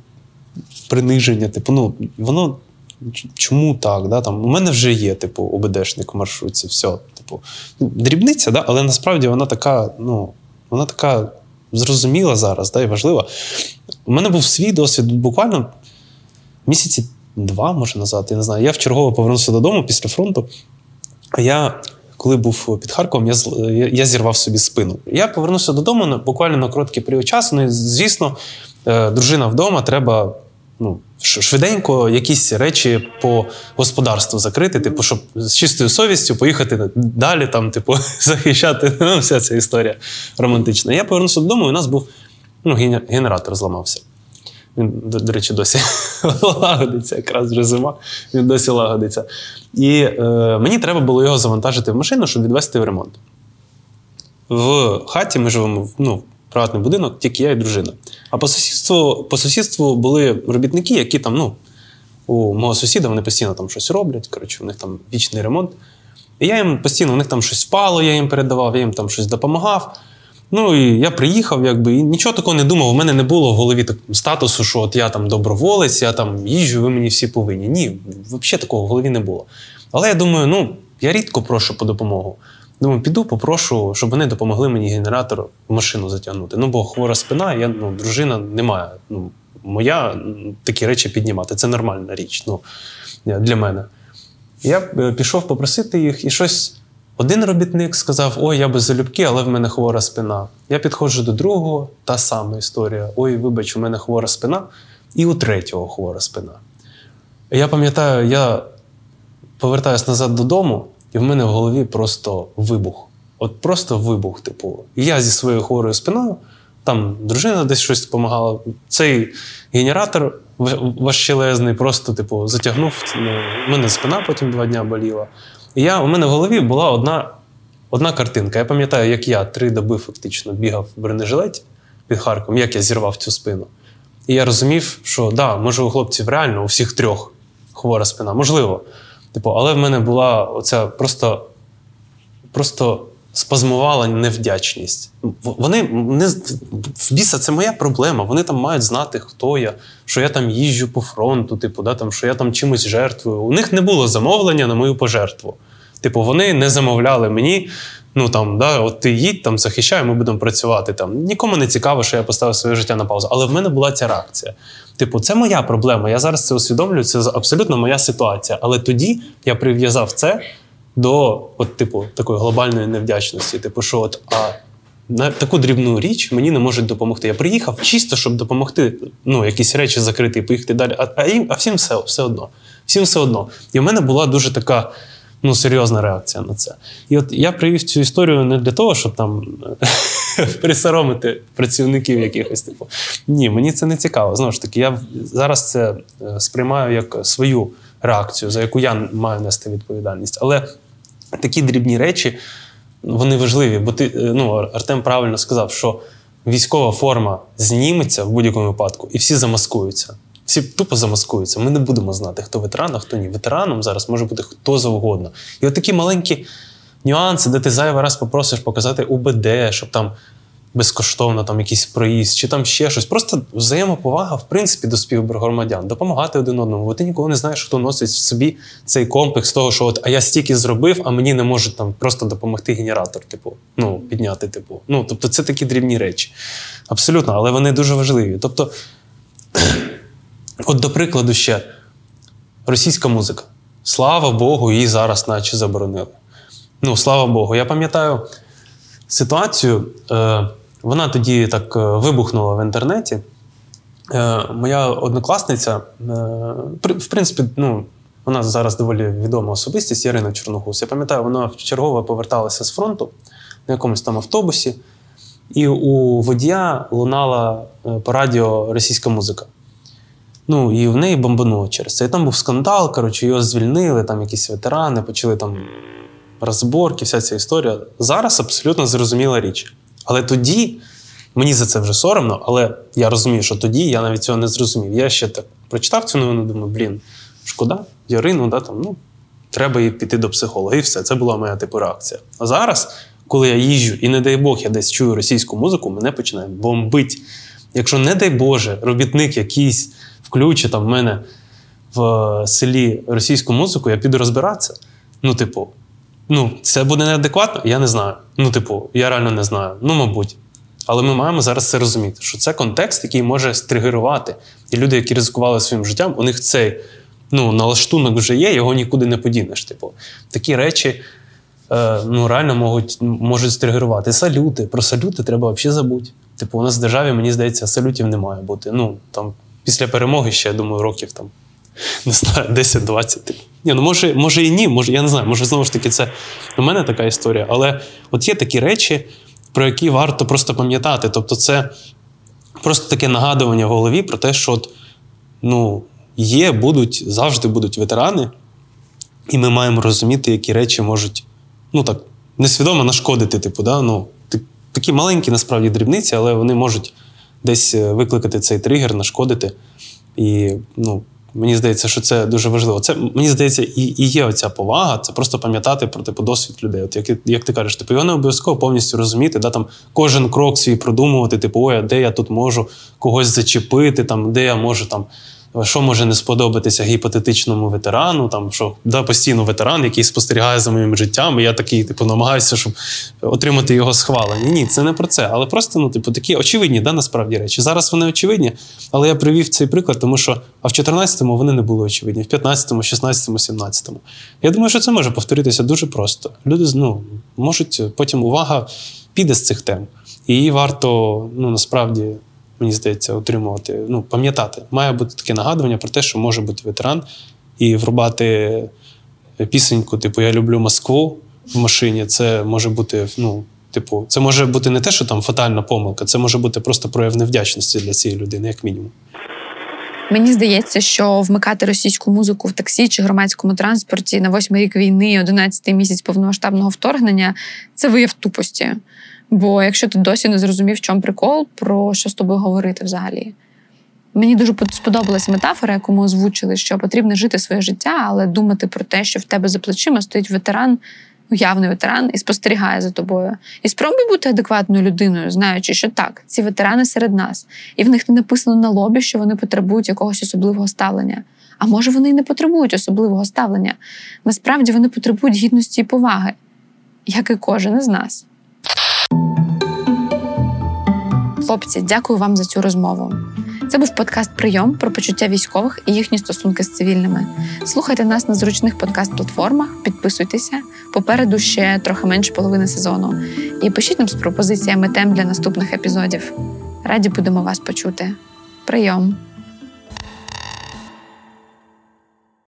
Speaker 3: приниження. Типу, ну, воно. Чому так? Да? Там, У мене вже є, типу, ОБДшник у маршрутці, все. Типу, дрібниця, да? але насправді вона така, ну, вона така зрозуміла зараз да? і важлива. У мене був свій досвід буквально місяці два, може назад, я не знаю. Я вчергово повернувся додому після фронту. А я, коли був під Харковом, я я, зірвав собі спину. Я повернувся додому буквально на короткий період часу. Ну, і, звісно, дружина вдома треба ну, швиденько якісь речі по господарству закрити, типу, щоб з чистою совістю поїхати далі, там, типу, захищати. Ну, вся ця історія романтична. Я повернувся додому, і у нас був ну, генератор зламався. Він, до, до речі, досі лагодиться, якраз вже зима, він досі лагодиться. І е, мені треба було його завантажити в машину, щоб відвести в ремонт. В хаті ми живемо ну, приватний будинок, тільки я і дружина. А по сусідству по сусідству були робітники, які там, ну, у мого сусіда вони постійно там щось роблять. Коротше, у них там вічний ремонт. І я їм постійно, у них там щось впало, я їм передавав, я їм там щось допомагав. Ну і я приїхав, якби, і нічого такого не думав. У мене не було в голові так, статусу, що от я там доброволець, я там їжджу, ви мені всі повинні. Ні, взагалі такого в голові не було. Але я думаю, ну, я рідко прошу по допомогу. Думаю, піду, попрошу, щоб вони допомогли мені генератор в машину затягнути. Ну, бо хвора спина, я ну, дружина немає. Ну, моя такі речі піднімати. Це нормальна річ ну, для мене. Я е, пішов попросити їх, і щось. Один робітник сказав: Ой, я без залюбки, але в мене хвора спина. Я підходжу до другого, та сама історія. Ой, вибач, у мене хвора спина, і у третього хвора спина. Я пам'ятаю, я повертаюся назад додому. І в мене в голові просто вибух. От просто вибух, типу. Я зі своєю хворою спиною Там дружина десь щось допомагала. Цей генератор важчелезний, просто, типу, затягнув. Ну, У мене спина потім два дня боліла. І я, у мене в голові була одна одна картинка. Я пам'ятаю, як я три доби фактично бігав в бронежилеті під Харковом, як я зірвав цю спину. І я розумів, що да, може, у хлопців реально у всіх трьох хвора спина. Можливо. Типу, але в мене була оця просто просто спазмувала невдячність. Вони не в біса, це моя проблема. Вони там мають знати, хто я, що я там їжджу по фронту, типу, да, там, що я там чимось жертвую. У них не було замовлення на мою пожертву. Типу, вони не замовляли мені. Ну там, да, от ти їдь там, захищай, ми будемо працювати. Там нікому не цікаво, що я поставив своє життя на паузу. Але в мене була ця реакція. Типу, це моя проблема. Я зараз це усвідомлюю. Це абсолютно моя ситуація. Але тоді я прив'язав це до, от, типу, такої глобальної невдячності. Типу, що от а на таку дрібну річ мені не можуть допомогти. Я приїхав чисто, щоб допомогти. Ну, якісь речі закрити і поїхати далі. А а, їм, а всім все, все одно. Всім все одно. І в мене була дуже така ну, серйозна реакція на це. І от я привів цю історію не для того, щоб там присоромити працівників якихось типу. Ні, мені це не цікаво. Знову ж таки, я зараз це е, сприймаю як свою реакцію, за яку я маю нести відповідальність. Але такі дрібні речі. Вони важливі, бо ти ну Артем правильно сказав, що військова форма зніметься в будь-якому випадку, і всі замаскуються. Всі тупо замаскуються. Ми не будемо знати, хто ветеран, а хто ні. Ветераном зараз може бути хто завгодно. І от такі маленькі нюанси, де ти зайвий раз попросиш показати УБД, щоб там безкоштовно там якийсь проїзд, чи там ще щось. Просто взаємоповага, в принципі, до співгромадян, допомагати один одному. Бо ти ніколи не знаєш, хто носить в собі цей комплекс того, що от а я стільки зробив, а мені не можуть там просто допомогти генератор, типу, ну, підняти, типу. Ну, тобто, це такі дрібні речі. Абсолютно, але вони дуже важливі. Тобто. От, до прикладу, ще російська музика. Слава Богу, її зараз наче заборонили. Ну, слава Богу. Я пам'ятаю ситуацію, е, вона тоді так е, вибухнула в інтернеті. Е, моя однокласниця, в принципі, ну, вона зараз доволі відома особистість Ярина Чорногус. Я пам'ятаю, вона вчергово поверталася з фронту на якомусь там автобусі, і у водія лунала по радіо російська музика. Ну, і в неї бомбануло через це. І там був скандал, коротше, його звільнили, там якісь ветерани, почали там розборки, вся ця історія. Зараз абсолютно зрозуміла річ. Але тоді, мені за це вже соромно, але я розумію, що тоді я навіть цього не зрозумів. Я ще так прочитав цю новину, думаю, блін, шкода, Ярину, да, там, ну, треба їй піти до психолога. І все. Це була моя типу реакція. А зараз, коли я їжджу, і не дай Бог, я десь чую російську музику, мене починає бомбити. Якщо, не дай Боже, робітник якийсь включи там в мене в е, селі російську музику, я піду розбиратися. Ну, типу, ну, це буде неадекватно? Я не знаю. Ну, типу, я реально не знаю. Ну, мабуть. Але ми маємо зараз це розуміти, що це контекст, який може стригерувати. І люди, які ризикували своїм життям, у них цей ну, налаштунок вже є, його нікуди не подінеш. Типу, такі речі е, ну, реально можуть можуть стригерувати. Салюти. Про салюти треба взагалі забути. Типу, у нас в державі, мені здається, салютів не має бути. Ну, там після перемоги ще, я думаю, років там не знаю, 10-20. Типу. Ні, ну може, може і ні, може, я не знаю, може знову ж таки це у мене така історія. Але от є такі речі, про які варто просто пам'ятати. Тобто, це просто таке нагадування в голові про те, що от, ну, є, будуть, завжди будуть ветерани, і ми маємо розуміти, які речі можуть ну так, несвідомо нашкодити. Типу, да? ну, такі маленькі насправді дрібниці, але вони можуть десь е, викликати цей тригер, нашкодити. І ну, мені здається, що це дуже важливо. Це мені здається, і і є оця повага, це просто пам'ятати про типу, досвід людей. От як як ти кажеш, типу, його не обов'язково повністю розуміти, да, там кожен крок свій продумувати, типу, ой, а де я тут можу когось зачепити, там, де я можу там що може не сподобатися гіпотетичному ветерану, там що да, постійно ветеран, який спостерігає за моїм життям, і я такий, типу, намагаюся, щоб отримати його схвалення. Ні, це не про це. Але просто ну, типу, такі очевидні, да, насправді речі. Зараз вони очевидні, але я привів цей приклад, тому що а в 14-му вони не були очевидні, в 15-му, 16-му, 17-му. Я думаю, що це може повторитися дуже просто. Люди ну, можуть потім увага піде з цих тем. І її варто ну, насправді мені здається, отримувати, ну, пам'ятати. Має бути таке нагадування про те, що може бути ветеран, і врубати пісеньку, типу Я люблю Москву в машині. Це може бути ну, Типу, це може бути не те, що там фатальна помилка, це може бути просто прояв невдячності для цієї людини, як мінімум.
Speaker 1: Мені здається, що вмикати російську музику в таксі чи громадському транспорті на восьмий рік війни, одинадцятий місяць повномасштабного вторгнення це вияв тупості. Бо якщо ти досі не зрозумів, в чому прикол, про що з тобою говорити взагалі. Мені дуже сподобалася метафора, яку ми озвучили, що потрібно жити своє життя, але думати про те, що в тебе за плечима стоїть ветеран, уявний ветеран, і спостерігає за тобою. І спробуй бути адекватною людиною, знаючи, що так, ці ветерани серед нас, і в них не написано на лобі, що вони потребують якогось особливого ставлення. А може, вони і не потребують особливого ставлення. Насправді вони потребують гідності і поваги, як і кожен із нас. Хлопці, дякую вам за цю розмову. Це був подкаст Прийом про почуття військових і їхні стосунки з цивільними. Слухайте нас на зручних подкаст-платформах, підписуйтеся. Попереду ще трохи менше половини сезону. І пишіть нам з пропозиціями тем для наступних епізодів. Раді будемо вас почути. Прийом!